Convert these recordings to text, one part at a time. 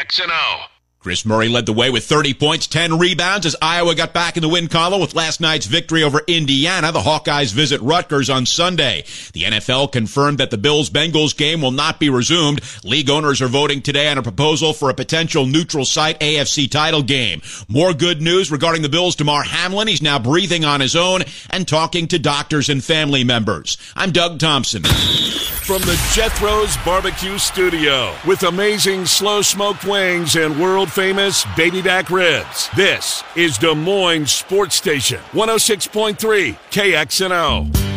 KXNO. Kris Murray led the way with 30 points, 10 rebounds as Iowa got back in the win column with last night's victory over Indiana. The Hawkeyes visit Rutgers on Sunday. The NFL confirmed that the Bills-Bengals game will not be resumed. League owners are voting today on a proposal for a potential neutral site AFC title game. More good news regarding the Bills Damar Hamlin. He's now breathing on his own and talking to doctors and family members. I'm Doug Thompson. From the Jethro's Barbecue Studio with amazing slow smoked wings and world famous baby back ribs. This is Des Moines Sports Station 106.3 KXNO.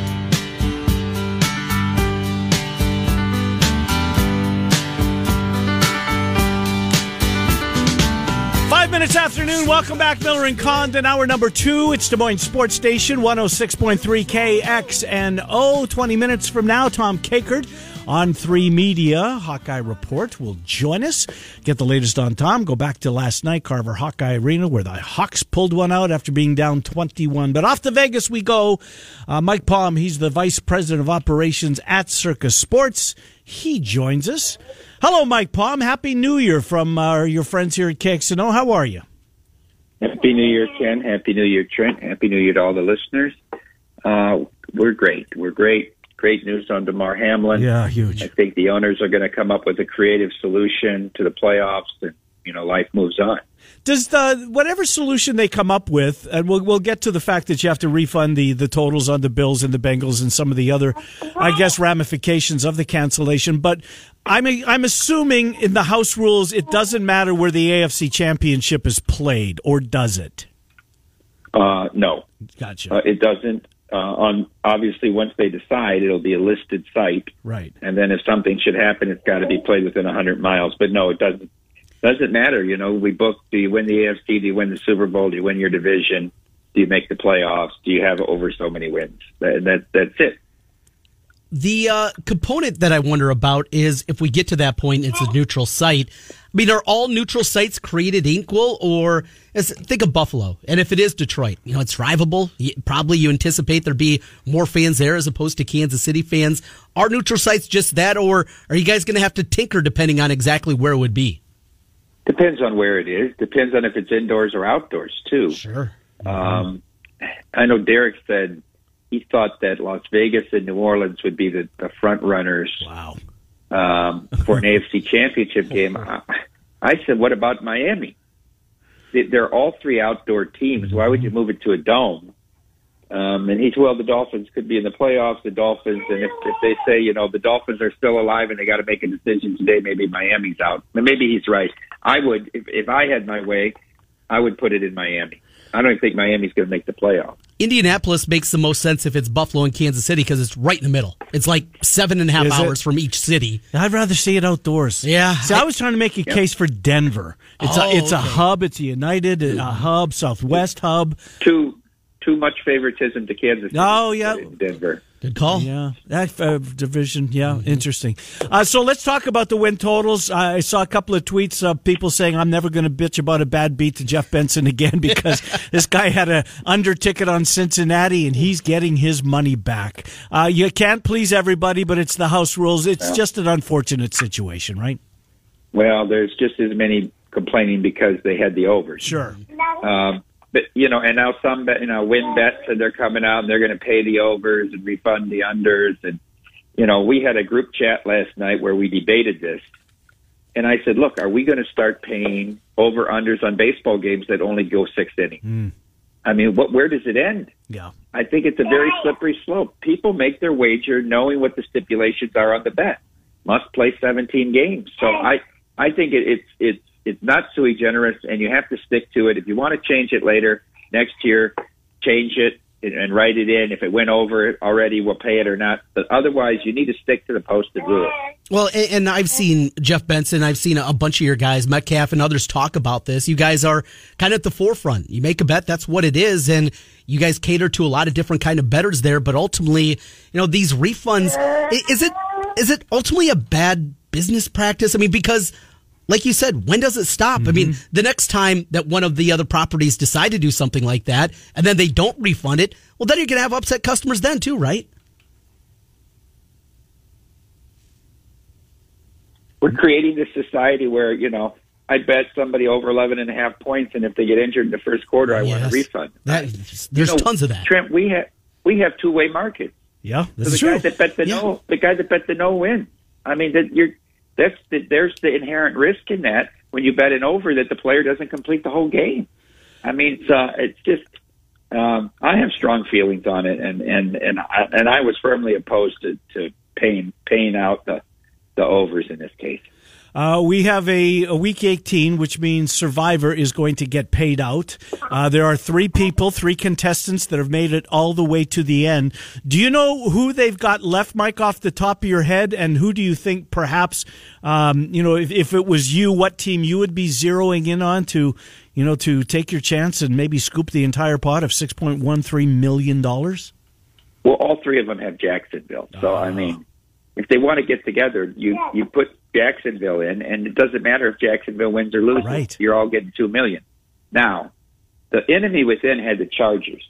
Minutes afternoon. Welcome back, Miller and Condon. Hour number two. It's Des Moines Sports Station 106.3 KXNO. 20 minutes from now, Tom Kakert on 3 Media. Hawkeye Report will join us. Get the latest on Tom. Go back to last night, Carver Hawkeye Arena, where the Hawks pulled one out after being down 21. But off to Vegas we go. Uh, Mike Palm, he's the Vice President of Operations at Circa Sports. He joins us. Hello, Mike Palm. Happy New Year from uh, your friends here at KXNO. How are you? Happy New Year, Ken. Happy New Year, Trent. Happy New Year to all the listeners. Uh, we're great. We're great. Great news on Damar Hamlin. Yeah, huge. I think the owners are going to come up with a creative solution to the playoffs, and you know, life moves on. Does the whatever solution they come up with, and we'll we'll get to the fact that you have to refund the the totals on the Bills and the Bengals and some of the other, I guess, ramifications of the cancellation. But I'm I'm assuming in the house rules it doesn't matter where the AFC Championship is played, or does it? Uh, no, Gotcha. uh, it doesn't. Uh, on obviously, once they decide, it'll be a listed site, right. and then if something should happen, it's got to be played within 100 miles. But no, it doesn't. Doesn't matter. You know, we book. Do you win the AFC? Do you win the Super Bowl? Do you win your division? Do you make the playoffs? Do you have over so many wins? That, that that's it. The uh, component that I wonder about is if we get to that point, it's a neutral site. I mean, are all neutral sites created equal, or think of Buffalo, and if it is Detroit, you know, it's drivable. Probably you anticipate there'd be more fans there as opposed to Kansas City fans. Are neutral sites just that, or are you guys going to have to tinker depending on exactly where it would be? Depends on where it is. Depends on if it's indoors or outdoors too. Sure. Um, I know Derek said he thought that Las Vegas and New Orleans would be the, the front runners Wow. Um, for an AFC Championship game. I, I said, what about Miami? They- They're all three outdoor teams. Why would you move it to a dome? Um, and he said, well, the Dolphins could be in the playoffs. The Dolphins, and if, if they say, you know, the Dolphins are still alive and they got to make a decision today, maybe Miami's out. And maybe he's right. I would, if, if I had my way, I would put it in Miami. I don't think Miami's going to make the playoffs. Indianapolis makes the most sense if it's Buffalo and Kansas City because it's right in the middle. It's like seven and a half Is it? hours from each city. I'd rather see it outdoors. Yeah. See, I was trying to make a case for Denver. It's Oh, a it's a hub. It's a United a mm-hmm. hub, Southwest hub. Too, too much favoritism to Kansas City. Oh, yeah. Denver. Good call. Yeah, that uh, division. Yeah, interesting. Uh, so let's talk about the win totals. I saw a couple of tweets of people saying I'm never going to bitch about a bad beat to Jeff Benson again because this guy had a under ticket on Cincinnati and he's getting his money back. Uh, you can't please everybody, but it's the house rules. It's just an unfortunate situation, right? Well, there's just as many complaining because they had the overs. Sure. Um, but you know, and now some bet, you know win bets and they're coming out and they're going to pay the overs and refund the unders and you know we had a group chat last night where we debated this, and I said, look, are we going to start paying over unders on baseball games that only go six innings? Hmm. I mean, what where does it end? Yeah. I think it's a very slippery slope. People make their wager knowing what the stipulations are on the bet. Must play 17 games. So I I think it, it's it's it's not sui generis, and you have to stick to it. If you want to change it later next year, change it and, write it in. If it went over it already, we'll pay it or not. But otherwise, you need to stick to the posted rule. Well, and, and I've seen Jeff Benson, I've seen a bunch of your guys, Metcalf and others talk about this. You guys are kind of at the forefront. You make a bet, that's what it is, and you guys cater to a lot of different kind of betters there. But ultimately, you know, these refunds is it is it ultimately a bad business practice? I mean, because like you said, when does it stop? I mean, mm-hmm. the next time that one of the other properties decide to do something like that, and then they don't refund it, well, then you're going to have upset customers then too, right? We're creating this society where you know I bet somebody over 11 and a half points, and if they get injured in the first quarter, I Yes. want a refund. That, there's You know, tons of that. Trent, we have we have two way markets. Yeah, So this the is guy true. that bet the Yeah. no, the guy that bet the no wins. I mean, that you're that's the, there's the inherent risk in that when you bet an over that the player doesn't complete the whole game. I mean, it's, uh, it's just um, I have strong feelings on it, and and and I, and I was firmly opposed to, to paying paying out the the overs in this case. Uh, we have a, a week 18, which means Survivor is going to get paid out. Uh, there are three people, three contestants that have made it all the way to the end. Do you know who they've got left, Mike, off the top of your head? And who do you think perhaps, um, you know, if, if it was you, what team you would be zeroing in on to, you know, to take your chance and maybe scoop the entire pot of $6.13 million? Well, all three of them have Jacksonville. So I mean, if they want to get together, you you put Jacksonville in, and it doesn't matter if Jacksonville wins or loses. Right. You're all getting two million. Now, the enemy within had the Chargers.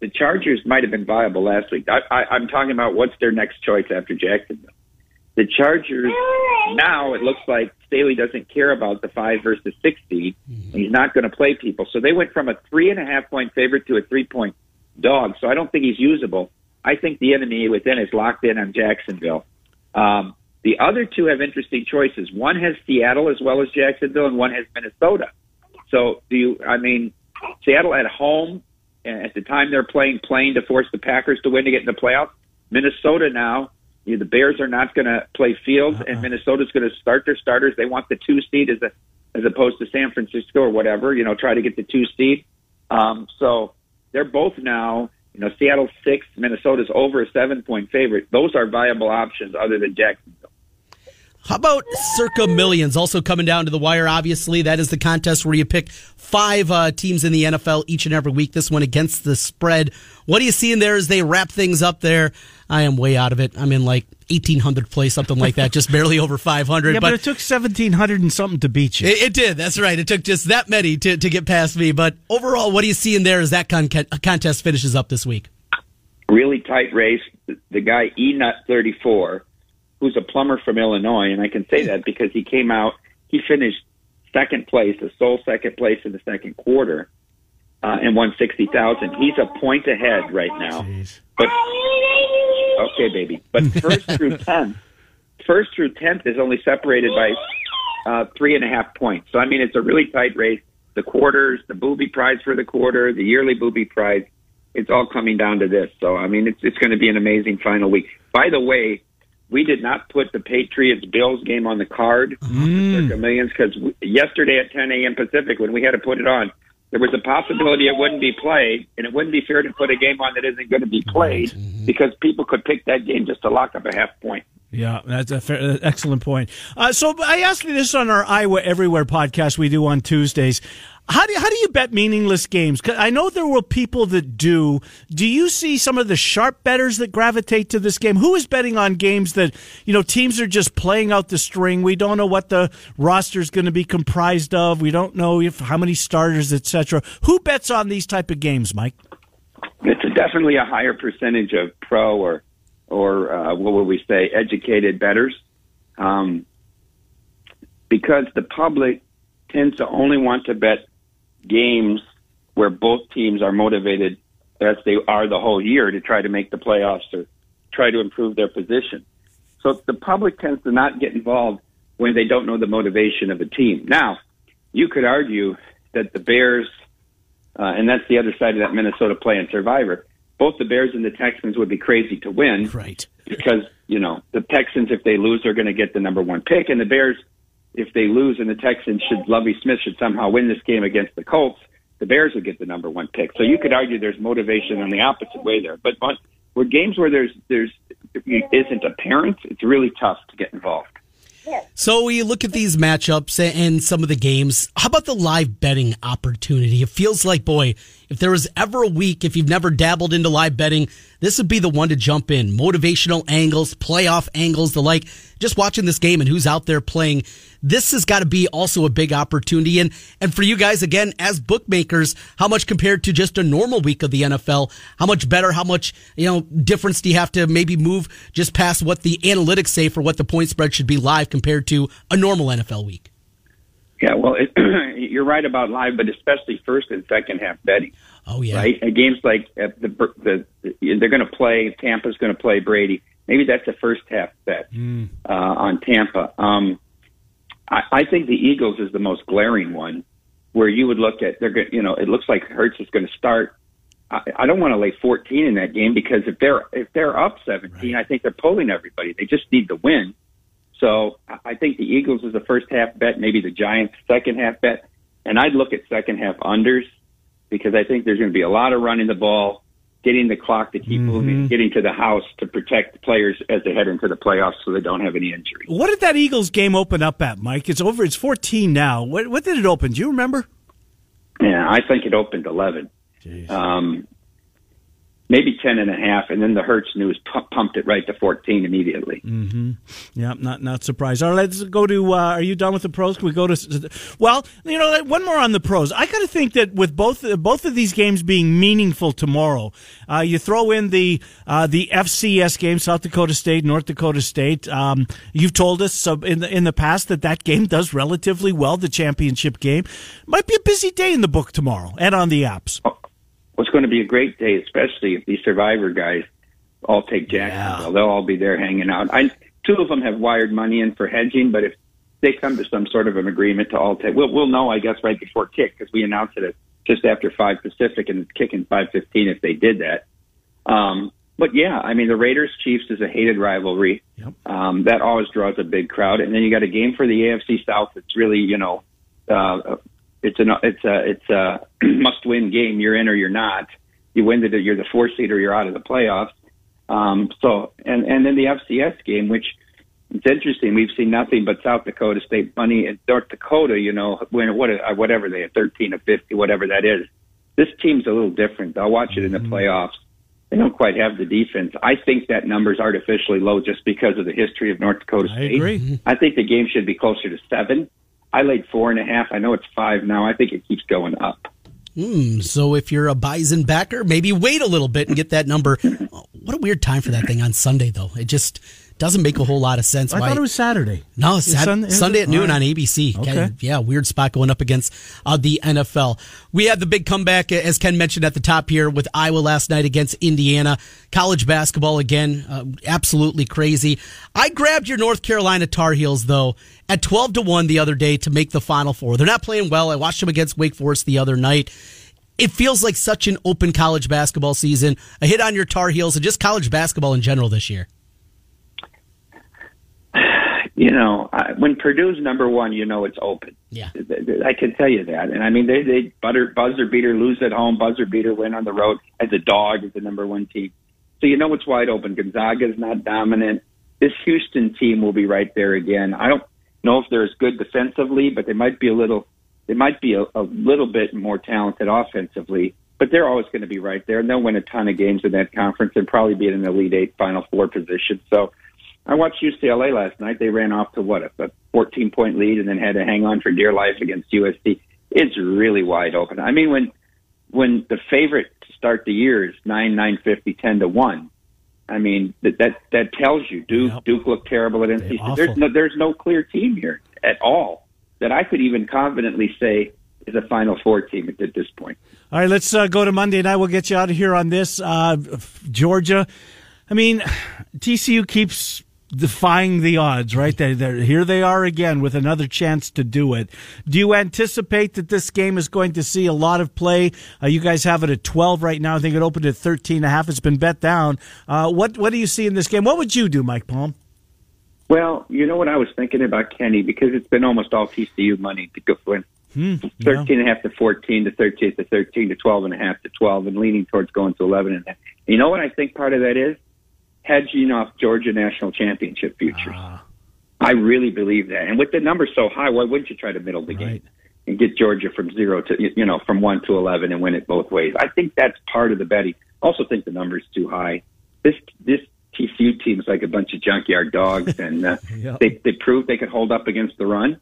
The Chargers might have been viable last week. I, I, I'm talking about what's their next choice after Jacksonville. The Chargers now it looks like Staley doesn't care about the five versus six seed. Mm-hmm. He's not going to play people. So they went from a three and a half point favorite to a three point dog. So I don't think he's usable. I think the enemy within is locked in on Jacksonville. Um, the other two have interesting choices. One has Seattle as well as Jacksonville, and one has Minnesota. So do you? I mean, Seattle at home at the time they're playing, playing to force the Packers to win to get in the playoffs. Minnesota now, you know, the Bears are not going to play Fields, and Minnesota's going to start their starters. They want the two seed as a as opposed to San Francisco or whatever. You know, try to get the two seed. Um, so they're both now. You know, Seattle's six, Minnesota's over a seven point favorite. Those are viable options other than Jacksonville. How about Circa Millions also coming down to the wire? Obviously, that is the contest where you pick five uh, teams in the NFL each and every week. This one against the spread. What do you see in there as they wrap things up there? I am way out of it. I'm in like 1800 place, something like that, just barely over 500. Yeah, but, it took 1700 and something to beat you. It, it did. That's right. It took just that many to, to get past me. But overall, what do you see in there as that con- uh, contest finishes up this week? Really tight race. The- The guy E Nut 34, who's a plumber from Illinois, and I can say that because he came out, he finished second place, the sole second place in the second quarter, uh, and won 60,000. He's a point ahead right now. Jeez. But okay, baby. But first through tenth, first through tenth is only separated by uh, three and a half points. So I mean, it's a really tight race. The quarters, the booby prize for the quarter, the yearly booby prize, it's all coming down to this. So I mean, it's it's going to be an amazing final week. By the way, we did not put the Patriots Bills game on the card, circa millions, because yesterday at 10 a.m. Pacific, when we had to put it on, there was a possibility it wouldn't be played, and it wouldn't be fair to put a game on that isn't going to be played because people could pick that game just to lock up a half point. Yeah, that's a fair, excellent point. Uh, so I asked you this on our Iowa Everywhere podcast we do on Tuesdays. How do how do you bet meaningless games? I know there were people that do. Do you see some of the sharp betters that gravitate to this game? Who is betting on games that you know teams are just playing out the string? We don't know what the roster is going to be comprised of. We don't know if how many starters, etc. Who bets on these type of games, Mike? It's a, definitely a higher percentage of pro or or uh, what would we say educated betters, um, because the public tends to only want to bet games where both teams are motivated as they are the whole year to try to make the playoffs or try to improve their position. So the public tends to not get involved when they don't know the motivation of a team. Now, you could argue that the Bears, uh, and that's the other side of that Minnesota play in Survivor, both the Bears and the Texans would be crazy to win Right. because, you know, the Texans, if they lose, are going to get the number one pick, and the Bears, if they lose and the Texans should, Lovie Smith should somehow win this game against the Colts, the Bears would get the number one pick. So you could argue there's motivation on the opposite way there. But on, with games where there's there's isn't apparent, it's really tough to get involved. So we look at these matchups and some of the games. How about the live betting opportunity? It feels like, boy, if there was ever a week, if you've never dabbled into live betting, this would be the one to jump in. Motivational angles, playoff angles, the like. Just watching this game and who's out there playing, this has got to be also a big opportunity. And and for you guys, again, as bookmakers, how much compared to just a normal week of the NFL? How much better? How much you know difference do you have to maybe move just past what the analytics say for what the point spread should be live compared to a normal NFL week? Yeah, well, it, you're right about live, but especially first and second half betting. Oh yeah, right. And games like uh, the, the, the they're going to play. Tampa's going to play Brady. Maybe that's a first half bet mm. uh, on Tampa. Um, I, I think the Eagles is the most glaring one, where you would look at they're going. You know, it looks like Hurts is going to start. I, I don't want to lay 14 in that game because if they're if they're up 17, right. I think they're pulling everybody. They just need the win. So I think the Eagles is the first half bet, maybe the Giants second half bet, and I'd look at second half unders because I think there's going to be a lot of running the ball, getting the clock to keep mm-hmm. moving, getting to the house to protect the players as they head into the playoffs so they don't have any injuries. What did that Eagles game open up at, Mike? It's over. It's 14 now. What, what did it open? Do you remember? Yeah, I think it opened 11. Um, maybe 10 and a half, and then the Hurts news pumped it right to 14 immediately. Mm-hmm. Yeah, not not surprised. All right, let's go to. Uh, are you done with the pros? Can we go to? Well, you know, one more on the pros. I got to think that with both both of these games being meaningful tomorrow, uh, you throw in the uh, the FCS game, South Dakota State, North Dakota State. Um, you've told us in the in the past that that game does relatively well. The championship game might be a busy day in the book tomorrow and on the apps. Oh what's going to be a great day, especially if these survivor guys all take Jacksonville. Yeah. They'll all be there hanging out. I, two of them have wired money in for hedging, but if they come to some sort of an agreement to all take, we'll, we'll know, I guess, right before kick because we announced it just after five Pacific and it's kicking five fifteen if they did that. Um, but yeah, I mean, the Raiders Chiefs is a hated rivalry. Yep. Um, that always draws a big crowd. And then you got a game for the AFC South. It's really, you know, uh, it's an it's a it's a must win game. You're in or you're not. You win the you're the four seed or you're out of the playoffs. Um, so and and then the FCS game, which it's interesting. We've seen nothing but South Dakota State money in North Dakota. You know, when what uh, whatever they had, thirteen or fifty, whatever that is. This team's a little different. I'll watch it in the mm-hmm. playoffs. They don't quite have the defense. I think that number's artificially low just because of the history of North Dakota State. I agree. I think the game should be closer to seven. I laid four and a half. I know it's five now. I think it keeps going up. Mm, so if you're a Bison backer, maybe wait a little bit and get that number. what a weird time for that thing on Sunday, though. It just doesn't make a whole lot of sense. I Why? thought it was Saturday. No, Sat- Sunday, Sunday at noon right. on ABC. Okay. Yeah, weird spot going up against uh, the NFL. We had the big comeback, as Ken mentioned at the top here, with Iowa last night against Indiana. College basketball again, uh, absolutely crazy. I grabbed your North Carolina Tar Heels though at twelve to one the other day to make the Final Four. They're not playing well. I watched them against Wake Forest the other night it feels like such an open college basketball season. A hit on your Tar Heels and just college basketball in general this year you know, I, when Purdue's number one, you know it's open. Yeah, I can tell you that. And I mean, they they butter, buzzer beater lose at home, buzzer beater win on the road as a dog as the number one team. So you know it's wide open. Gonzaga is not dominant. This Houston team will be right there again. I don't know if they're as good defensively, but they might be a little. They might be a, a little bit more talented offensively, but they're always going to be right there, and they'll win a ton of games in that conference and probably be in an Elite Eight, Final Four position. So I watched UCLA last night. They ran off to what a 14 point lead and then had to hang on for dear life against USC. It's really wide open. I mean, when when the favorite to start the year is nine nine fifty ten to one. I mean that that that tells you Duke yep. Duke looked terrible at NC State. There's no there's no clear team here at all that I could even confidently say is a Final Four team at, this point. All right, let's uh, go to Monday night. We'll get you out of here on this. Uh, Georgia. I mean, TCU keeps defying the odds, right? They, they're, here they are again with another chance to do it. Do you anticipate that this game is going to see a lot of play? Uh, you guys have it at 12 right now. I think it opened at 13 and a half. It's been bet down. Uh, what, what do you see in this game? What would you do, Mike Palm? Well, you know what I was thinking about Kenny because it's been almost all TCU money to go win. Hmm, 13 and a half to 14 to 13 to 13 to 12 and a half to 12 and leaning towards going to 11 and a half. You know what I think part of that is? Hedging off Georgia national championship futures. Uh, I really believe that. And with the numbers so high, why wouldn't you try to middle the right. game and get Georgia from zero to you know from one to eleven and win it both ways? I think that's part of the betting. Also, think the number's too high. This this TCU team's like a bunch of junkyard dogs, and uh, yep. they they proved they could hold up against the run.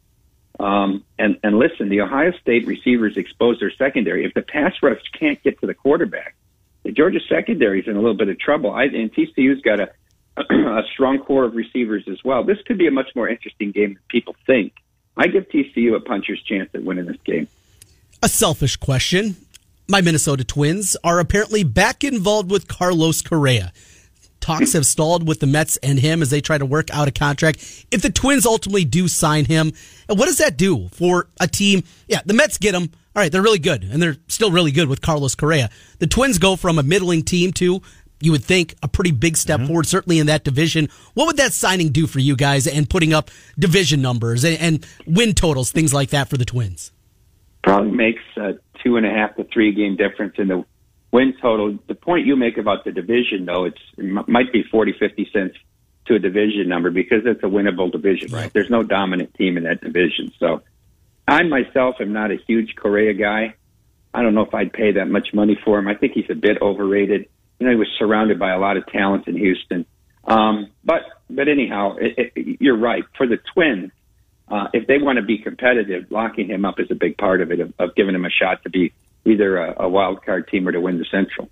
Um, and and listen, the Ohio State receivers exposed their secondary. If the pass rush can't get to the quarterback, the Georgia secondary is in a little bit of trouble. I, and TCU's got a, a strong core of receivers as well. This could be a much more interesting game than people think. I give TCU a puncher's chance at winning this game. A selfish question. My Minnesota Twins are apparently back involved with Carlos Correa. Talks have stalled with the Mets and him as they try to work out a contract. If the Twins ultimately do sign him, what does that do for a team? Yeah, the Mets get him. All right, they're really good, and they're still really good with Carlos Correa. The Twins go from a middling team to you would think a pretty big step mm-hmm. forward, certainly in that division. What would that signing do for you guys and putting up division numbers and, and win totals, things like that for the Twins? Probably makes a two and a half to three game difference in the win total. The point you make about the division, though, it's, it might be 40, 50 cents to a division number because it's a winnable division, right? There's no dominant team in that division. So I myself am not a huge Correa guy. I don't know if I'd pay that much money for him. I think he's a bit overrated you know, he was surrounded by a lot of talent in Houston. Um, but but anyhow, it, it, you're right. For the Twins, uh, if they want to be competitive, locking him up is a big part of it, of, of giving him a shot to be either a, a wild card team or to win the Central.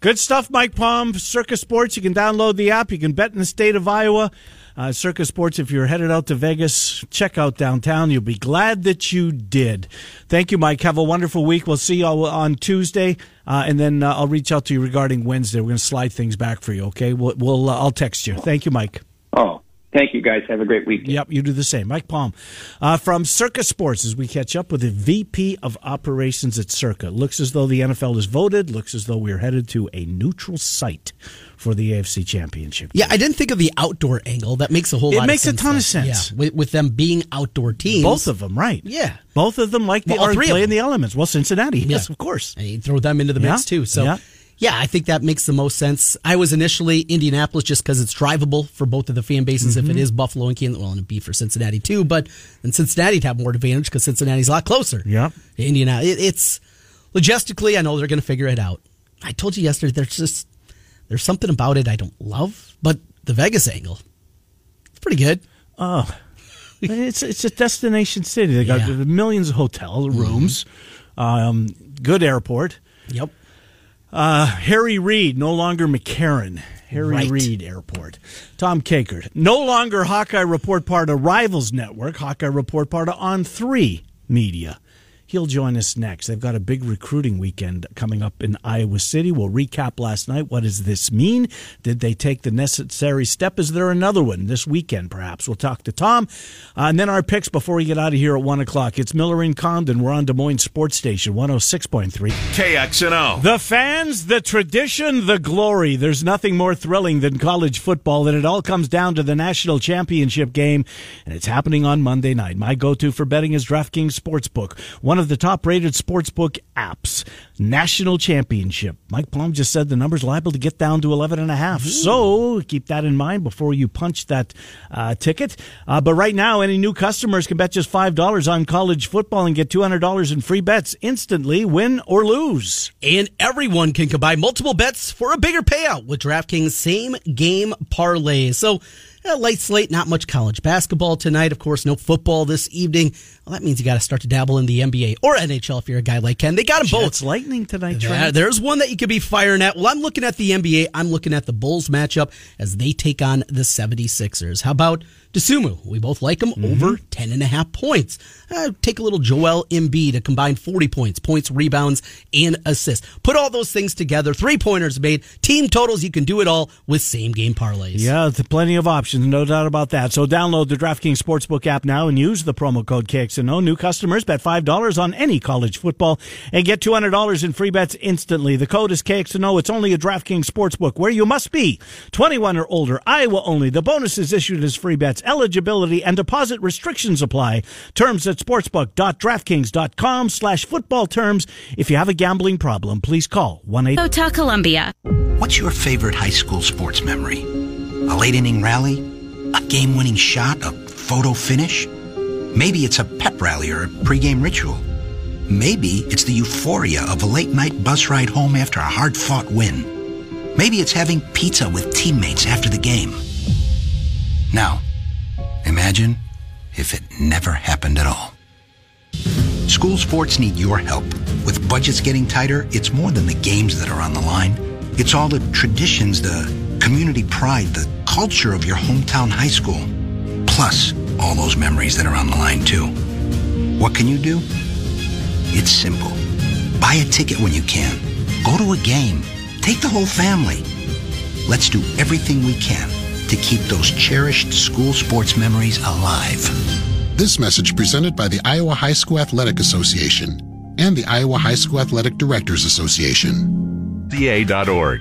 Good stuff, Mike Palm. Circa Sports. You can download the app. You can bet in the state of Iowa. Uh, Circa Sports, if you're headed out to Vegas, check out downtown. You'll be glad that you did. Thank you, Mike. Have a wonderful week. We'll see you all on Tuesday, uh, and then uh, I'll reach out to you regarding Wednesday. We're going to slide things back for you. Okay? We'll, we'll uh, I'll text you. Thank you, Mike. Oh, Thank you, guys. Have a great week. Yep, you do the same. Mike Palm uh, from Circa Sports as we catch up with the VP of Operations at Circa. Looks as though the NFL has voted. Looks as though we're headed to a neutral site for the AFC Championship. Yeah, I didn't think of the outdoor angle. That makes a whole it lot. It makes a ton of sense. Yeah, with, with, them being outdoor teams, both of them, right? Yeah, both of them like the well, play in the elements. Well, Cincinnati, yeah. yes, of course. And you throw them into the mix yeah. too. So. Yeah yeah, I think that makes the most sense. I was initially Indianapolis just because it's drivable for both of the fan bases. Mm-hmm. If it mm-hmm. Buffalo and Kansas, well, and it'd be for Cincinnati too. But then Cincinnati'd have more advantage because Cincinnati's a lot closer. Yeah, Indiana. It, it's logistically, I know they're going to figure it out. I told you yesterday. There's just there's something about it I don't love, but the Vegas angle, it's pretty good. Oh, it's it's a destination city. They got yeah. millions of hotel rooms, mm-hmm. um, good airport. Yep. Uh, Harry Reid, no longer McCarran. Harry right. Reid Airport. Tom Kakert, no longer Hawkeye Report part of Rivals Network, Hawkeye Report part of On 3 Media. He'll join us next. They've got a big recruiting weekend coming up in Iowa City. We'll recap last night. What does this mean? Did they take the necessary step? Is there another one this weekend, perhaps? We'll talk to Tom. Uh, and then our picks before we get out of here at 1 o'clock. It's Miller and Condon. We're on Des Moines Sports Station 106.3. KXNO. The fans, the tradition, the glory. There's nothing more thrilling than college football, and it all comes down to the national championship game, and it's happening on Monday night. My go to for betting is DraftKings Sportsbook. One one of the top rated sportsbook apps. National championship. Mike Palm just said the number's liable to get down to 11 and a half. So keep that in mind before you punch that uh, ticket. Uh, but right now, any new customers can bet just $5 on college football and get $200 in free bets instantly, win or lose. And everyone can combine multiple bets for a bigger payout with DraftKings same game parlays. So, a light slate, not much college basketball tonight. Of course, no football this evening. Well, that means you got to start to dabble in the NBA or NHL if you're a guy like Ken. They got them both. It's lightning tonight, Trent. there's one that you could be firing at. Well, I'm looking at the NBA. I'm looking at the Bulls matchup as they take on the 76ers. How about Dosunmu? We both like him mm-hmm. over 10 and a half points. Uh, take a little Joel Embiid to combine 40 points, points, rebounds, and assists. Put all those things together. Three pointers made. Team totals. You can do it all with same game parlays. Yeah, plenty of options. No doubt about that. So download the DraftKings Sportsbook app now and use the promo code KX KXNO. New customers bet $5 on any college football and get $200 in free bets instantly. The code is KXNO. It's only a DraftKings Sportsbook where you must be 21 or older. Iowa only. The bonus is issued as free bets. Eligibility and deposit restrictions apply. Terms at sportsbook.draftkings.com slash football terms. If you have a gambling problem, please call 1 Hotel Columbia. What's your favorite high school sports memory? A late inning rally? A game winning shot? A photo finish? Maybe it's a pep rally or a pregame ritual. Maybe it's the euphoria of a late night bus ride home after a hard fought win. Maybe it's having pizza with teammates after the game. Now, imagine if it never happened at all. School sports need your help. With budgets getting tighter, it's more than the games that are on the line. It's all the traditions, the community pride, the culture of your hometown high school. Plus, all those memories that are on the line, too. What can you do? It's simple. Buy a ticket when you can. Go to a game. Take the whole family. Let's do everything we can to keep those cherished school sports memories alive. This message presented by the Iowa High School Athletic Association and the Iowa High School Athletic Directors Association. CA.org.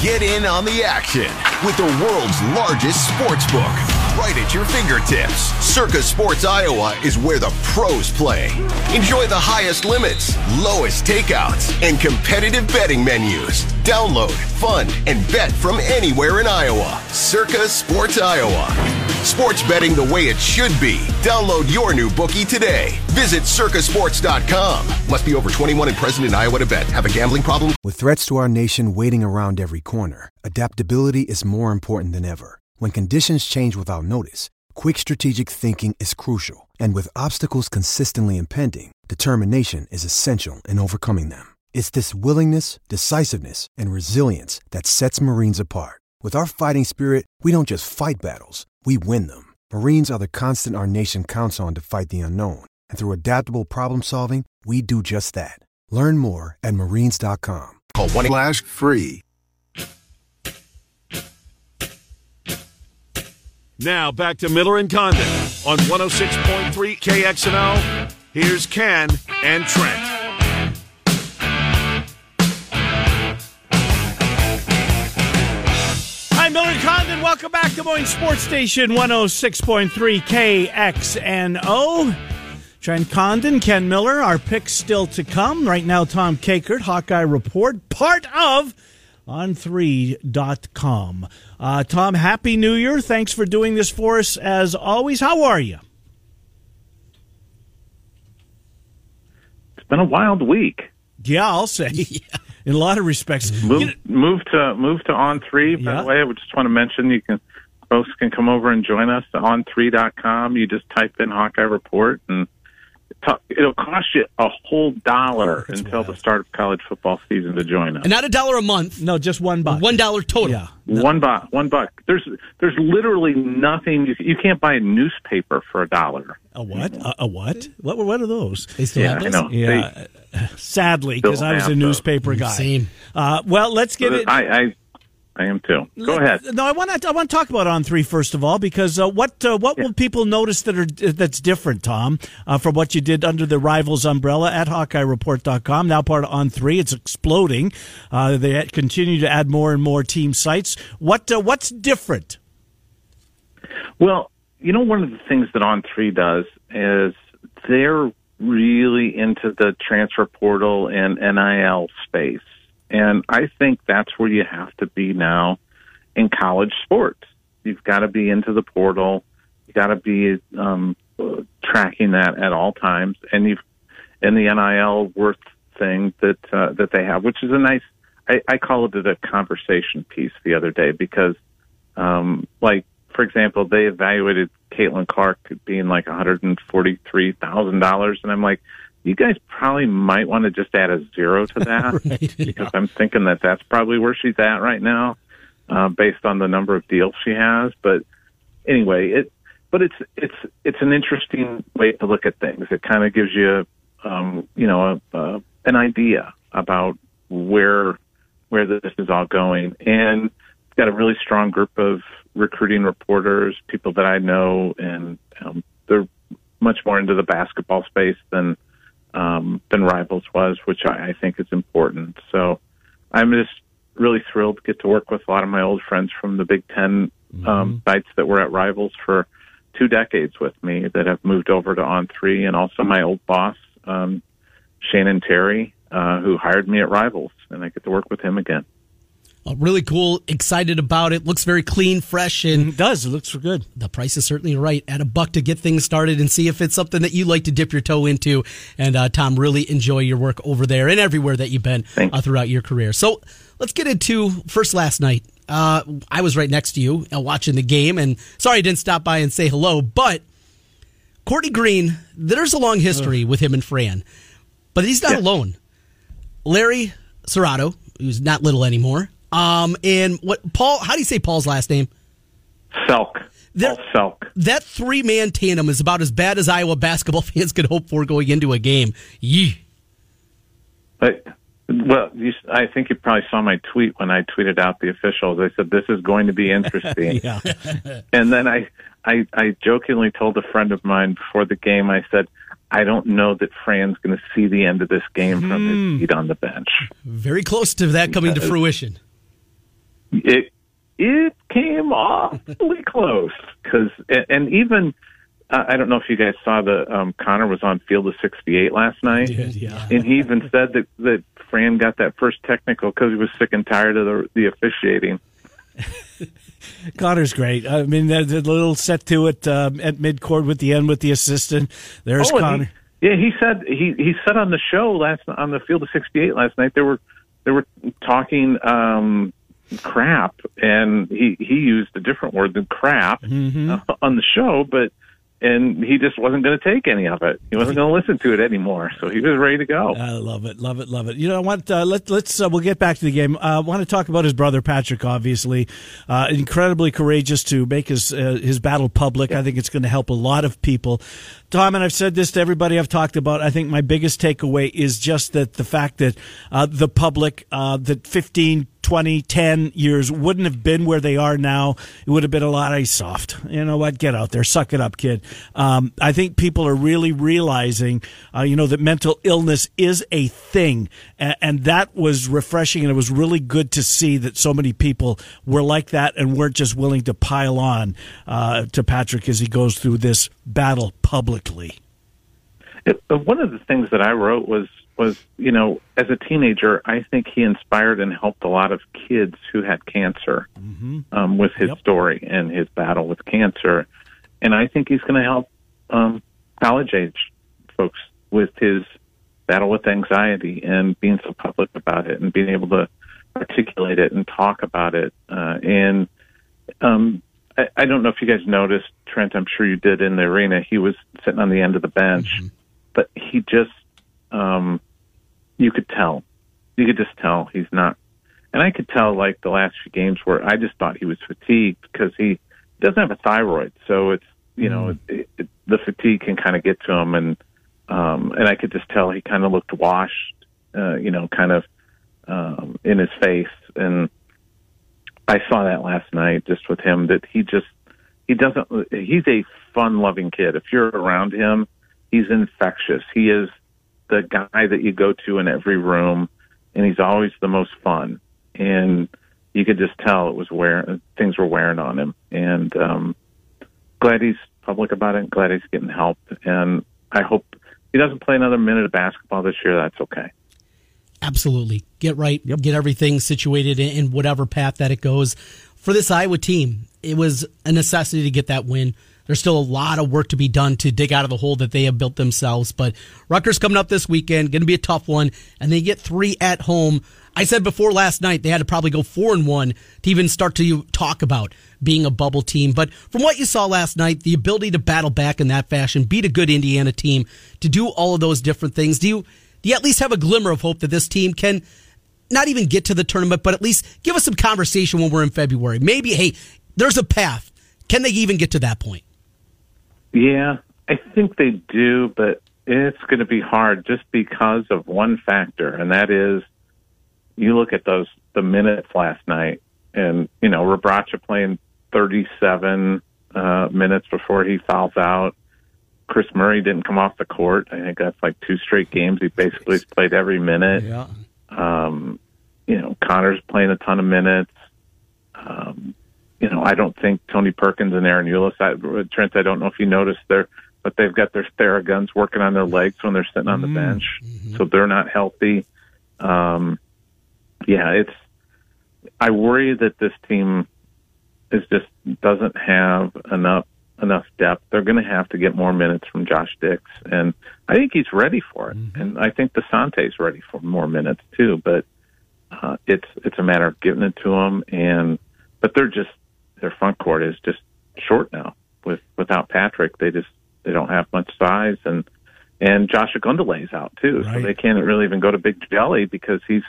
Get in on the action with the world's largest sports book right at your fingertips. Circa Sports Iowa is where the pros play. Enjoy the highest limits, lowest takeouts, and competitive betting menus. Download, fund, and bet from anywhere in Iowa. Circa Sports Iowa. Sports betting the way it should be. Download your new bookie today. Visit circasports.com. Must be over 21 and present in Iowa to bet. Have a gambling problem? With threats to our nation waiting around every corner, adaptability is more important than ever. When conditions change without notice, quick strategic thinking is crucial. And with obstacles consistently impending, determination is essential in overcoming them. It's this willingness, decisiveness, and resilience that sets Marines apart. With our fighting spirit, we don't just fight battles, we win them. Marines are the constant our nation counts on to fight the unknown. And through adaptable problem solving, we do just that. Learn more at marines.com. Call 1 Flash free. Now back to Miller and Condon on 106.3 KXNO. Here's Ken and Trent. And Welcome back to Des Moines Sports Station 106.3 KXNO. Trent Condon, Ken Miller, our picks still to come. Right now, Tom Kakert, Hawkeye Report, part of on3.com. Uh, Tom, Happy New Year. Thanks for doing this for us as always. How are you? It's been a wild week. Yeah, I'll say. In a lot of respects. Move, You know- move to move to on three. By Yeah. the way, I would just want to mention you can folks can come over and join us at on3.com. You just type in Hawkeye Report and talk, it'll cost you a whole dollar until the start of college football season to join us. And not a dollar a month. no, just one buck. One dollar total. Yeah. One buck. One buck. There's there's literally nothing. You, you can't buy a newspaper for a dollar. A what? A, a what? What what are those? They still Yeah, have I those? know. Yeah, sadly, because I was a have those. newspaper guy. Same. Uh, well, let's get it. I, I I am too. Go ahead. No, I want to. I want to talk about on three first of all, because uh, what uh, what will people notice that are that's different, Tom, uh, from what you did under the Rivals umbrella at HawkeyeReport.com, now part of on three. It's exploding. Uh, they continue to add more and more team sites. What uh, what's different? Well, you know, one of the things that On Three does is they're really into the transfer portal and NIL space, and I think that's where you have to be now in college sports. You've got to be into the portal. You've got to be um, tracking that at all times, and you've and the NIL worth thing that uh, that they have, which is a nice. I, I called it a conversation piece the other day because, um, like for example, they evaluated Caitlin Clark being like one hundred and forty three thousand dollars, and I'm like, you guys probably might want to just add a zero to that because I'm thinking that that's probably where she's at right now, uh, based on the number of deals she has. But anyway, it but it's it's it's an interesting way to look at things. It kind of gives you um, you know a, uh, an idea about where where this is all going, and got a really strong group of recruiting reporters, people that I know, and um, they're much more into the basketball space than um, than Rivals was, which I, I think is important. So I'm just really thrilled to get to work with a lot of my old friends from the Big 10 um, sites that were at Rivals for two decades with me that have moved over to On Three, and also my old boss, um, Shannon Terry, uh, who hired me at Rivals, and I get to work with him again. Uh, really cool. Excited about it. Looks very clean, fresh, and It does. It looks good. the price is certainly right at a buck to get things started and see if it's something that you like to dip your toe into. And uh, Tom, really enjoy your work over there and everywhere that you've been uh, throughout your career. So let's get into first last night. Uh, I was right next to you uh, watching the game, and sorry I didn't stop by and say hello, but Courtney Green, there's a long history with him and Fran, but he's not Yeah. alone. Larry Scirotto, who's not little anymore, um, and what Paul? How do you say Paul's last name? Selk. There, Selk. That three man tandem is about as bad as Iowa basketball fans could hope for going into a game. Yee. But well, you, I think you probably saw my tweet when I tweeted out the officials. I said this is going to be interesting, and then I, I, I jokingly told a friend of mine before the game. I said, I don't know that Fran's going to see the end of this game from his seat on the bench. Very close to that coming to fruition. It it came awfully close because, and even uh, I don't know if you guys saw the um, Connor was on Field of 68 last night, Did, yeah. and he even said that that Fran got that first technical because he was sick and tired of the the officiating. Connor's great. I mean, the, the little set to it um, at midcourt with the end with the assistant. There's Oh, Connor. He, yeah, he said he he said on the show last on the Field of 68 last night they were they were talking um crap and he he used a different word than crap Mm-hmm. uh, on the show, but and he just wasn't going to take any of it. He wasn't going to listen to it anymore, so he was ready to go. I love it, love it, love it. You know, I want uh, let let's uh, we'll get back to the game. Uh, I want to talk about his brother Patrick. Obviously, uh, incredibly courageous to make his uh, his battle public. I think it's going to help a lot of people. Tom, and I've said this to everybody I've talked about. I think my biggest takeaway is just that the fact that uh, the public, uh, that 15, 20, 10 years wouldn't have been where they are now. It would have been a lot of soft. You know what? Get out there, suck it up, kid. Um, I think people are really realizing, uh, you know, that mental illness is a thing, and, and that was refreshing, and it was really good to see that so many people were like that and weren't just willing to pile on uh, to Patrick as he goes through this battle publicly. It, uh, one of the things that I wrote was was you know as a teenager I think he inspired and helped a lot of kids who had cancer um, with his Yep. story and his battle with cancer, and I think he's going to help um, college age folks with his battle with anxiety and being so public about it and being able to articulate it and talk about it uh, and um, I, I don't know if you guys noticed Trent. I'm sure you did in the arena. He was sitting on the end of the bench, but he just, um, you could tell, you could just tell he's not. And I could tell like the last few games where I just thought he was fatigued because he doesn't have a thyroid, so it's you know it, it, the fatigue can kind of get to him, and um, and I could just tell he kind of looked washed, uh, you know, kind of um, in his face, and I saw that last night just with him that he just he doesn't he's a fun loving kid. If you're around him, he's infectious. He is the guy that you go to in every room and he's always the most fun. And you could just tell it was wearing things were wearing on him. And um glad he's public about it, glad he's getting help and I hope he doesn't play another minute of basketball this year, that's okay. Absolutely. Get right, get everything situated in, in whatever path that it goes. For this Iowa team, it was a necessity to get that win. There's still a lot of work to be done to dig out of the hole that they have built themselves. But Rutgers coming up this weekend, going to be a tough one, and they get three at home. I said before last night they had to probably go four and one to even start to talk about being a bubble team. But from what you saw last night, the ability to battle back in that fashion, beat a good Indiana team, to do all of those different things, do you do you at least have a glimmer of hope that this team can not even get to the tournament, but at least give us some conversation when we're in February? Maybe, hey, there's a path. Can they even get to that point? Yeah, I think they do, but it's going to be hard just because of one factor, and that is you look at those the minutes last night, and you know Rebraca playing 37 uh, minutes before he fouls out. Kris Murray didn't come off the court. I think that's like two straight games. He basically has played every minute. Yeah. Um, you know, Connor's playing a ton of minutes. Um, you know, I don't think Tony Perkins and Ahron Ulis, I, Trent, I don't know if you noticed there, but they've got their Theraguns working on their legs when they're sitting on the bench. So they're not healthy. Um, yeah, it's, I worry that this team is just doesn't have enough enough depth. They're going to have to get more minutes from Josh Dix, and I think he's ready for it. And I think Dasonte's ready for more minutes too. But uh, it's it's a matter of giving it to them, and but they're just their front court is just short now. With without Patrick, they just they don't have much size, and and Josh Ogundele's out too, so they can't really even go to Big Jelly because he's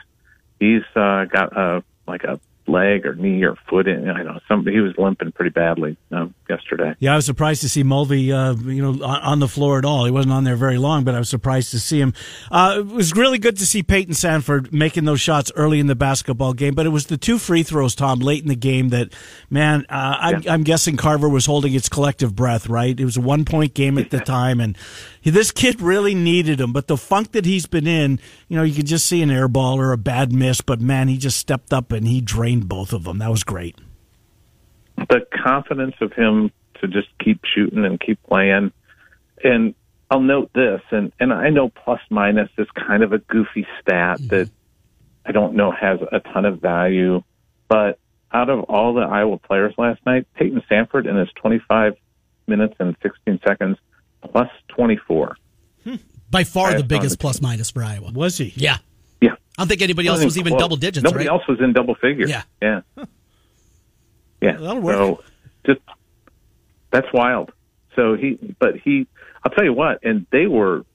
he's uh, got a like a leg or knee or foot in. I don't know. Some he was limping pretty badly um, yesterday. Yeah, I was surprised to see Mulvey, uh, you know, on, the floor at all. He wasn't on there very long, but I was surprised to see him. Uh, it was really good to see Payton Sandfort making those shots early in the basketball game, but it was the two free throws, Tom, late in the game that, man, uh, I'm, I'm guessing Carver was holding its collective breath. Right? It was a one point game at the time, and this kid really needed him. But the funk that he's been in, you know, you could just see an air ball or a bad miss, but man, he just stepped up and he drained both of them. That was great. The confidence of him to just keep shooting and keep playing. And I'll note this, and, and I know plus minus is kind of a goofy stat mm-hmm. that I don't know has a ton of value, but out of all the Iowa players last night, Payton Sandfort in his 25 minutes and 16 seconds plus 24. Hmm. By far the biggest plus minus for Iowa. Was he? Yeah. Yeah. I don't think anybody else was even close. double digits. Nobody right? else was in double figures. Yeah. Yeah. Yeah. That'll work. So just that's wild. So he, but he, I'll tell you what, and they were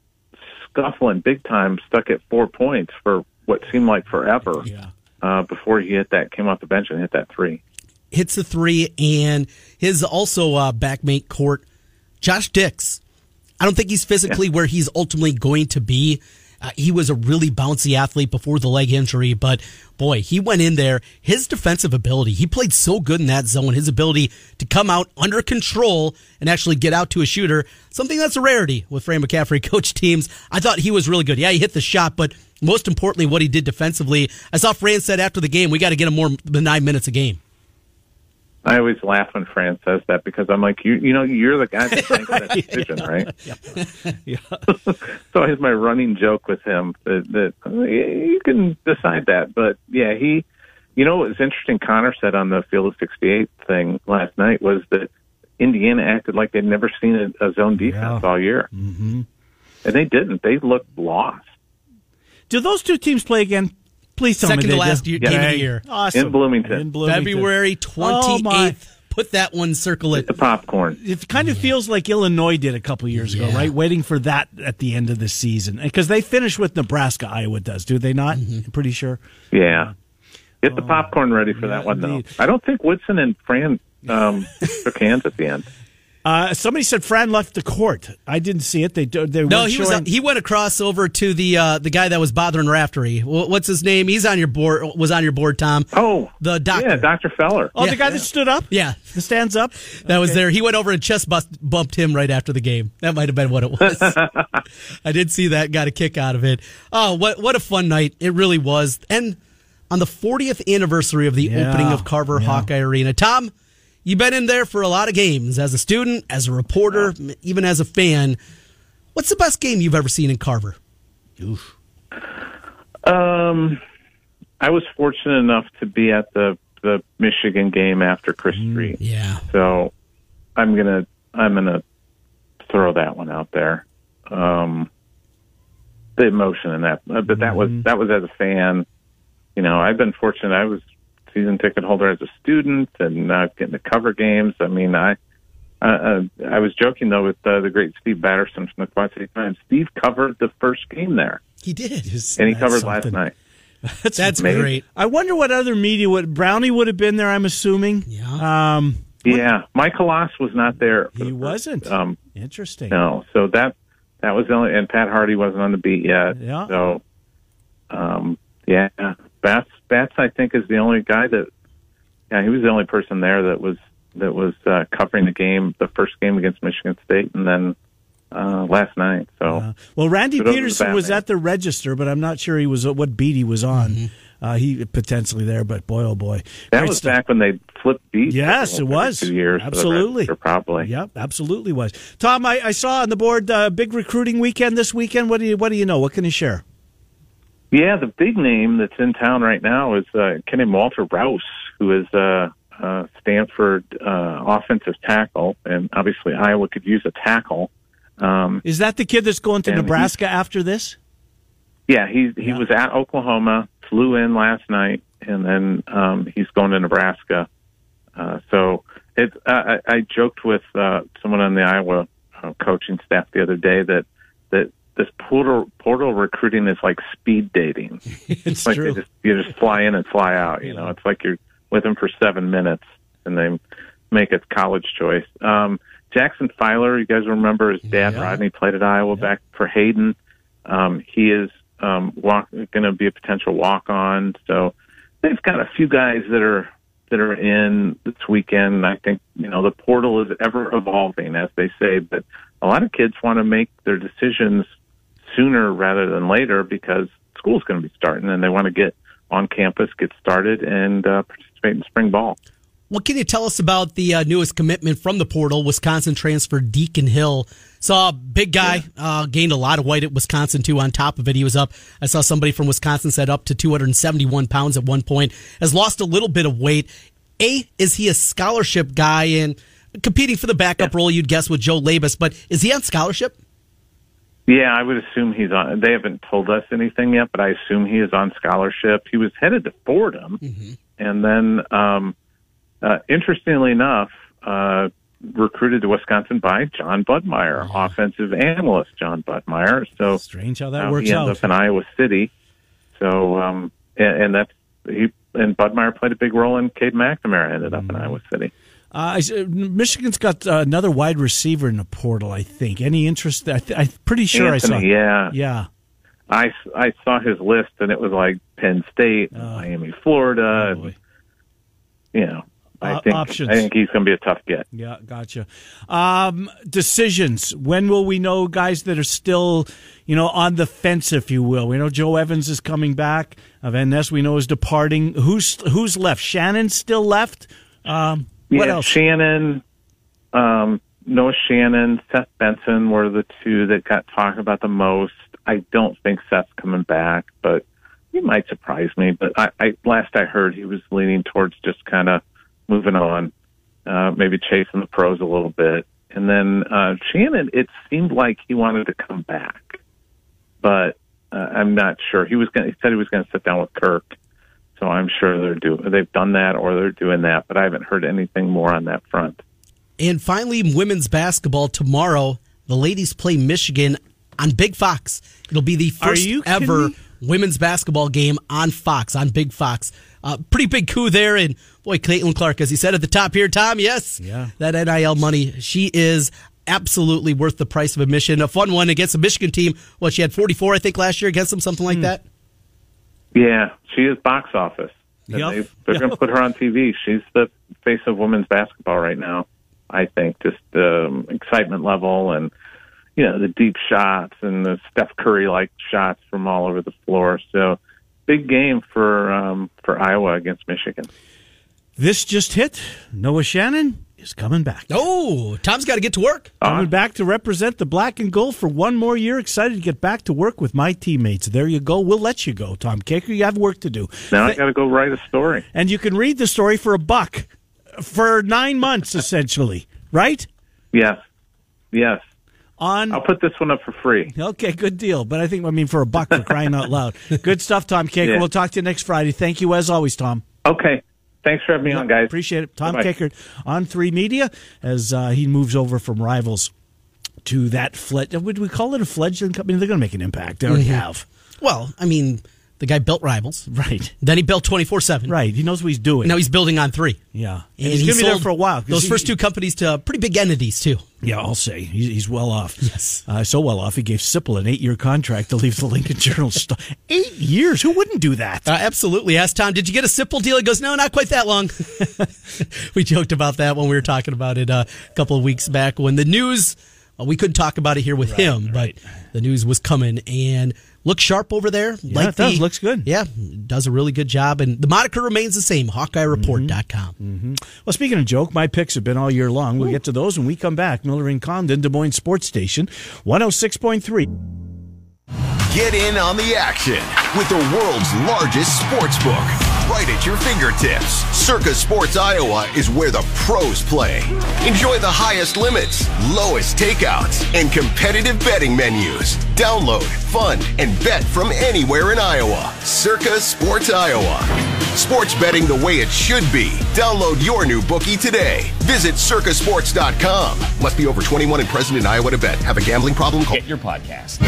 scuffling big time, stuck at four points for what seemed like forever. Yeah. Uh, before he hit that, came off the bench and hit that three. Hits the three, and his also uh, backmate court, Josh Dix. I don't think he's physically yeah. where he's ultimately going to be. Uh, he was a really bouncy athlete before the leg injury, but boy, he went in there. His defensive ability, he played so good in that zone. His ability to come out under control and actually get out to a shooter, something that's a rarity with Fran McCaffery coach teams. I thought he was really good. Yeah, he hit the shot, but most importantly, what he did defensively. I saw Fran said after the game, we got to get him more than nine minutes a game. I always laugh when Fran says that because I'm like, you, you know, you're the guy that makes that decision, right? Yeah. yeah. so here's my running joke with him that, that you can decide that, but yeah, he, you know, what was interesting. Connor said on the Field of 68 thing last night was that Indiana acted like they'd never seen a, a zone defense yeah. all year, mm-hmm. and they didn't. They looked lost. Do those two teams play again? Please tell Second me to last year, yeah. game of the year. Awesome. In Bloomington. In Bloomington. February 28th. Oh Put that one, circle it. The popcorn. It kind of feels like Illinois did a couple years Yeah. ago, right? Waiting for that at the end of the season. Because they finish with Nebraska, Iowa does, do they not? Mm-hmm. I'm pretty sure. Yeah. Get the popcorn ready for yeah, that one, though. I don't think Woodson and Fran um, shook hands at the end. Uh, somebody said Fran left the court. I didn't see it. They they No, weren't he was showing- he went across over to the uh, the guy that was bothering Raftery. What's his name? He's on your board. Was on your board, Tom. Oh, The doctor. Yeah, Dr. Feller. Oh, Yeah. the guy that stood up, Yeah, that stands up. that was there. He went over and chest bust, bumped him right after the game. That might have been what it was. I did see that. Got a kick out of it. Oh, what what a fun night it really was. And on the 40th anniversary of the Yeah, opening of Carver yeah. Hawkeye Arena, Tom, you've been in there for a lot of games as a student, as a reporter, even as a fan. What's the best game you've ever seen in Carver? Um, I was fortunate enough to be at the the Michigan game after Chris Street, Yeah. so I'm gonna I'm gonna throw that one out there. Um, the emotion in that, but that was that was as a fan. You know, I've been fortunate. I was season ticket holder as a student and uh, getting to cover games. I mean, I. Uh, uh, I was joking though with uh, the great Steve Batterson from the Quad City Times. Steve covered the first game there, He did. and he That's covered last night. That's, That's amazing. great. I wonder what other media would Brownie would have been there. I'm assuming. Yeah. Um, Yeah, Michael Loss was not there. he the wasn't. Um, Interesting. no, so that that was the only, and Pat Harty wasn't on the beat yet. Yeah. So, um, yeah, Bats Bats I think is the only guy that, yeah, he was the only person there that was that was uh, covering the game, the first game against Michigan State, and then uh, last night. So Uh, well, Randy Peterson was at the register, but I'm not sure he was what beat he was on. Mm-hmm. Uh, he potentially there, but boy, oh boy, that Great was stuff. back when they flipped beats. Yes, it was. two years. for the Absolutely. Register, probably. Yep, absolutely was. Tom, I, I saw on the board uh, big recruiting weekend this weekend. What do you What do you know? What can you share? Yeah, the big name that's in town right now is uh, named Walter Rouse, who is a, uh Stanford uh, offensive tackle, and obviously Iowa could use a tackle. Um, Is that the kid that's going to Nebraska after this? yeah, he he Yeah. was at Oklahoma, flew in last night, and then um, he's going to Nebraska. Uh, so it, I, I I joked with uh, someone on the Iowa uh, coaching staff the other day that that this portal portal recruiting is like speed dating. it's like true. Just, you just fly in and fly out. You know, it's like you're with them for seven minutes, and they make a college choice. Um, Jackson Filer, you guys remember his dad Yeah. Rodney played at Iowa back for Hayden. Um, he is um, going to be a potential walk on. So they've got a few guys that are that are in this weekend. I think you know the portal is ever evolving, as they say, but a lot of kids want to make their decisions sooner rather than later because school's going to be starting and they want to get on campus, get started, and uh, participate in spring ball. What can you tell us about the uh, newest commitment from the portal? Wisconsin transfer Deacon Hill. Saw a big guy, uh, gained a lot of weight at Wisconsin too. On top of it, he was up. I saw somebody from Wisconsin said up to 271 pounds at one point. Has lost a little bit of weight. A, is he a scholarship guy and competing for the backup role? You'd guess with Joe Labas, but is he on scholarship? Yeah, I would assume he's on. They haven't told us anything yet, but I assume he is on scholarship. He was headed to Fordham, and then, um, uh, interestingly enough, uh, recruited to Wisconsin by Jon Budmayr, offensive analyst Jon Budmayr. So Strange how that now works he ends out. up in Iowa City. So, um, and, and that's he and Budmayr played a big role in Cade McNamara ended up in Iowa City. Uh, s- Michigan's got uh, another wide receiver in the portal. I think. Any interest? I th- I'm pretty sure Anthony, I saw. yeah. Yeah. I, I saw his list and it was like Penn State, and Miami, Florida, and, you know. I Uh, think options. I think he's going to be a tough get. Yeah, gotcha. Um, decisions. When will we know guys that are still, you know, on the fence, if you will? We know Joe Evans is coming back. Uh, Van Ness, we know, is departing. Who's who's left? Shannon's still left. Um, what yeah, else? Shannon, um, Noah Shannon, Seth Benson were the two that got talked about the most. I don't think Seth's coming back, but he might surprise me. But I, I last I heard, he was leaning towards just kind of moving on, uh, maybe chasing the pros a little bit. And then uh, Shannon, it seemed like he wanted to come back, but uh, I'm not sure. He was going. He said he was going to sit down with Kirk, so I'm sure they're do. They've done that or they're doing that, but I haven't heard anything more on that front. And finally, women's basketball tomorrow. The ladies play Michigan on Big Fox. It'll be the first you ever women's basketball game on Fox, on Big Fox. Uh, pretty big coup there. And boy, Caitlin Clark, as he said at the top here, Tom, yes, Yeah. that NIL money, she is absolutely worth the price of admission. A fun one against the Michigan team. Well, she had 44, I think, last year against them, something like Hmm. that? Yeah, she is box office. Yep. They, they're going to put her on TV. She's the face of women's basketball right now. I think just the um, excitement level and you know the deep shots and the Steph Curry like shots from all over the floor. So big game for um, for Iowa against Michigan. This just hit. Noah Shannon is coming back. Oh, Tom's got to get to work. Coming back to represent the black and gold for one more year. Excited to get back to work with my teammates. There you go. We'll let you go, Tom Kakert. You have work to do. Now I got to go write a story. and you can read the story for a buck for nine months, essentially, right? Yes, yes. On I'll put this one up for free. okay, good deal. But I think I mean for a buck for crying out loud. Good stuff, Tom Kakert. Yeah. We'll talk to you next Friday. Thank you as always, Tom. Okay. Thanks for having me on, guys. Appreciate it. Tom Bye-bye. Kakert on Three Media as uh, he moves over from Rivals to that fledge. Would we call it a fledgling company? They're going to make an impact. They already Mhm. have. Well, I mean, the guy built Rivals. Right. Then he built 24 7. Right. He knows what he's doing. Now he's building on three. Yeah. And, And he's he going to be there for a while. Those he- first two companies to pretty big entities, too. Yeah, I'll say he's, he's well off. Yes. uh, so well off. He gave Sipple an eight-year contract to leave the Lincoln Journal. St- eight years? Who wouldn't do that? Uh, absolutely. Asked Tom, did you get a Sipple deal? He goes, no, not quite that long. we joked about that when we were talking about it uh, a couple of weeks back when the news, well, we couldn't talk about it here with him, but the news was coming and looks sharp over there. Yeah, it does. Looks good. Yeah, does a really good job. And the moniker remains the same, HawkeyeReport.com. Mm-hmm. Well, speaking of joke, my picks have been all year long. We'll get to those when we come back. Miller and Condon, Des Moines Sports Station, 106.3. Get in on the action with the world's largest sports book right at your fingertips. Circa Sports Iowa is where the pros play. Enjoy the highest limits, lowest takeouts, and competitive betting menus. Download, fund, and bet from anywhere in Iowa. Circa Sports Iowa. Sports betting the way it should be. Download your new bookie today. Visit circasports.com. Must be over 21 and present in Iowa to bet. Have a gambling problem? Call Get your podcast.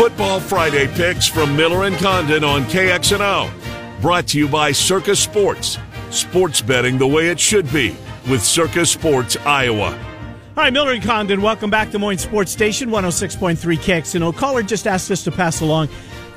Football Friday picks from Miller and Condon on KXNO. Brought to you by Circa Sports. Sports betting the way it should be with Circa Sports Iowa. Hi, Miller and Condon. Welcome back to Moines Sports Station 106.3 KXNO. Caller just asked us to pass along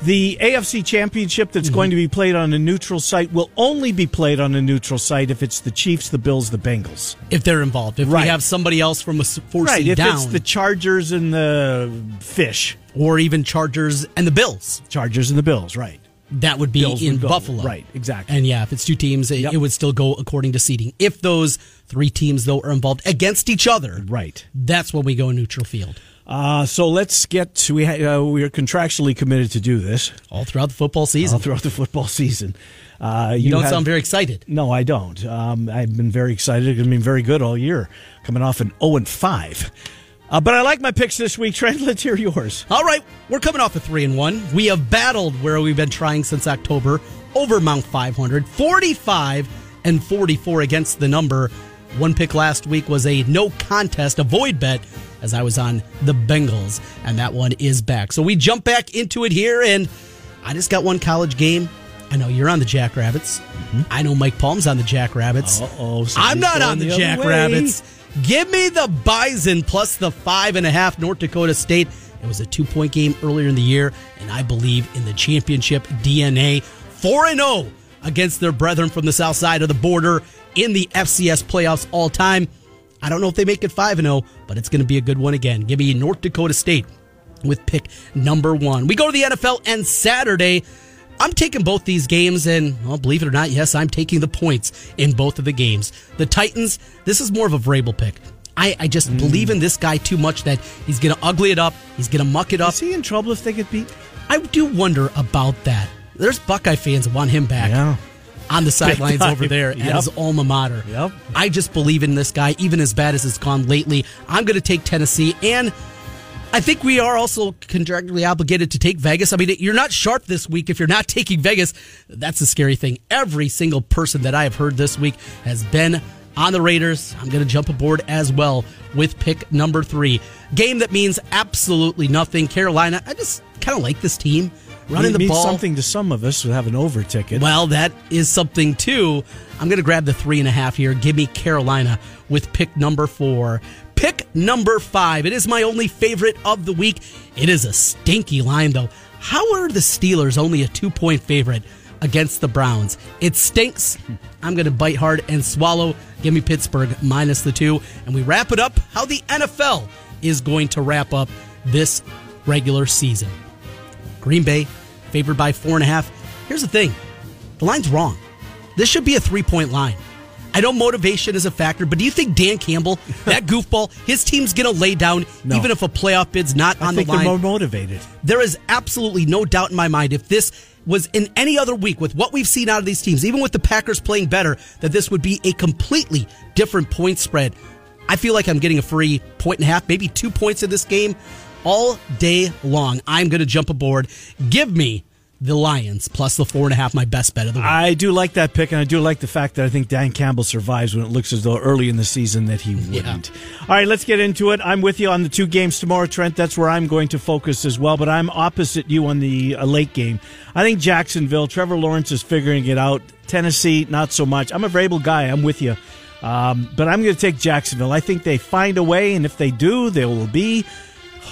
the AFC Championship that's mm-hmm. going to be played on a neutral site will only be played on a neutral site if it's the Chiefs, the Bills, the Bengals. If they're involved. If right. we have somebody else from a four right. if down. it's the Chargers and the Fish. Or even Chargers and the Bills. Chargers and the Bills, right. That would be Bills in would Buffalo. Right, exactly. And yeah, if it's two teams, it, yep. it would still go according to seeding. If those three teams, though, are involved against each other, right, that's when we go neutral field. Uh, so let's get to, we ha- uh, we are contractually committed to do this all throughout the football season. All throughout the football season. Uh, you, you, don't have, sound very excited. No, I don't. Um, I've been very excited. I've been very good all year, coming off an 0 and 5. Uh, but I like my picks this week. Trent, let's hear yours. All right, we're coming off a three and one. We have battled where we've been trying since October over Mount 500, 45 and 44 against the number. One pick last week was a no contest, a void bet, as I was on the Bengals, and that one is back. So we jump back into it here, and I just got one college game. I know you're on the Jackrabbits. Mm-hmm. I know Mike Palm's on the Jackrabbits. Oh, I'm not on the, the Jackrabbits. Give me the Bison plus the five and a half North Dakota State. It was a two point game earlier in the year, and I believe in the championship DNA. 4 0 against their brethren from the south side of the border in the FCS playoffs all time. I don't know if they make it 5 0, but it's going to be a good one again. Give me North Dakota State with pick number one. We go to the NFL and Saturday. I'm taking both these games, and well, believe it or not, yes, I'm taking the points in both of the games. The Titans, this is more of a Vrabel pick. I, I just mm. believe in this guy too much that he's going to ugly it up. He's going to muck it up. Is he in trouble if they get beat? I do wonder about that. There's Buckeye fans want him back. Yeah. On the sidelines over there yep. his alma mater. Yep. I just believe in this guy, even as bad as it's gone lately. I'm going to take Tennessee and I think we are also contractually obligated to take Vegas. I mean, you're not sharp this week if you're not taking Vegas. That's the scary thing. Every single person that I have heard this week has been on the Raiders. I'm going to jump aboard as well with pick number three. Game that means absolutely nothing. Carolina, I just kind of like this team. Running the ball. something to some of us who have an over ticket. Well, that is something too. I'm going to grab the three and a half here. Give me Carolina with pick number four. Pick number five. It is my only favorite of the week. It is a stinky line, though. How are the Steelers only a two point favorite against the Browns? It stinks. I'm going to bite hard and swallow. Give me Pittsburgh minus the two. And we wrap it up how the NFL is going to wrap up this regular season. Green Bay favored by four and a half. Here's the thing the line's wrong. This should be a three point line. I know motivation is a factor, but do you think Dan Campbell, that goofball, his team's going to lay down no. even if a playoff bid's not I on the line? They're more motivated. There is absolutely no doubt in my mind if this was in any other week with what we've seen out of these teams, even with the Packers playing better, that this would be a completely different point spread. I feel like I'm getting a free point and a half, maybe two points in this game all day long. I'm going to jump aboard. Give me the Lions plus the four and a half, my best bet of the week. I do like that pick, and I do like the fact that I think Dan Campbell survives when it looks as though early in the season that he wouldn't. Yeah. All right, let's get into it. I'm with you on the two games tomorrow, Trent. That's where I'm going to focus as well, but I'm opposite you on the uh, late game. I think Jacksonville, Trevor Lawrence is figuring it out. Tennessee, not so much. I'm a Vrabel guy. I'm with you. Um, but I'm going to take Jacksonville. I think they find a way, and if they do, they will be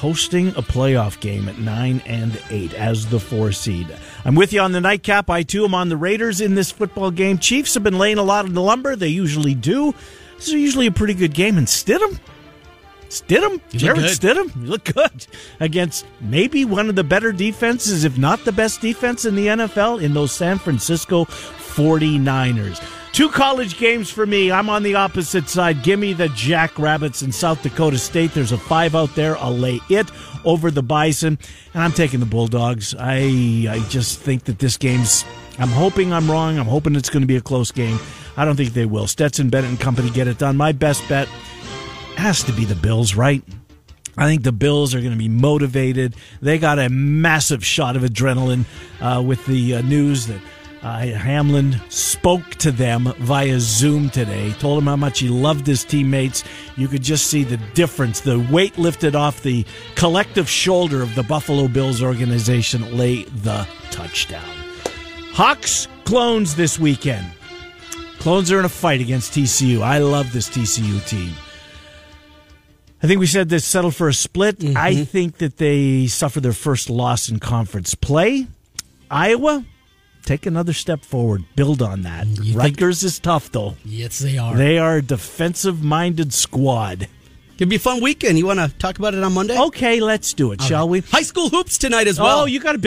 hosting a playoff game at 9 and 8 as the four seed. I'm with you on the nightcap. I too am on the Raiders in this football game. Chiefs have been laying a lot of the lumber. They usually do. This is usually a pretty good game. And Stidham, Stidham, Jarrett Stidham, you look good against maybe one of the better defenses, if not the best defense in the NFL, in those San Francisco 49ers. Two college games for me. I'm on the opposite side. Give me the Jackrabbits in South Dakota State. There's a five out there. I'll lay it over the Bison, and I'm taking the Bulldogs. I I just think that this game's. I'm hoping I'm wrong. I'm hoping it's going to be a close game. I don't think they will. Stetson Bennett and company get it done. My best bet has to be the Bills, right? I think the Bills are going to be motivated. They got a massive shot of adrenaline uh, with the uh, news that Uh, Hamlin spoke to them via Zoom today, told them how much he loved his teammates. You could just see the difference, the weight lifted off the collective shoulder of the Buffalo Bills organization, lay the touchdown. Hawks clones this weekend. Clones are in a fight against TCU. I love this TCU team. I think we said they settled for a split. Mm-hmm. I think that they suffered their first loss in conference play. Iowa, take another step forward. Build on that. think- Rutgers is tough, though. Yes, they are. They are a defensive minded squad. Could be a fun weekend. You want to talk about it on Monday? Okay, let's do it, shall we? High school hoops tonight as well. Oh, you got a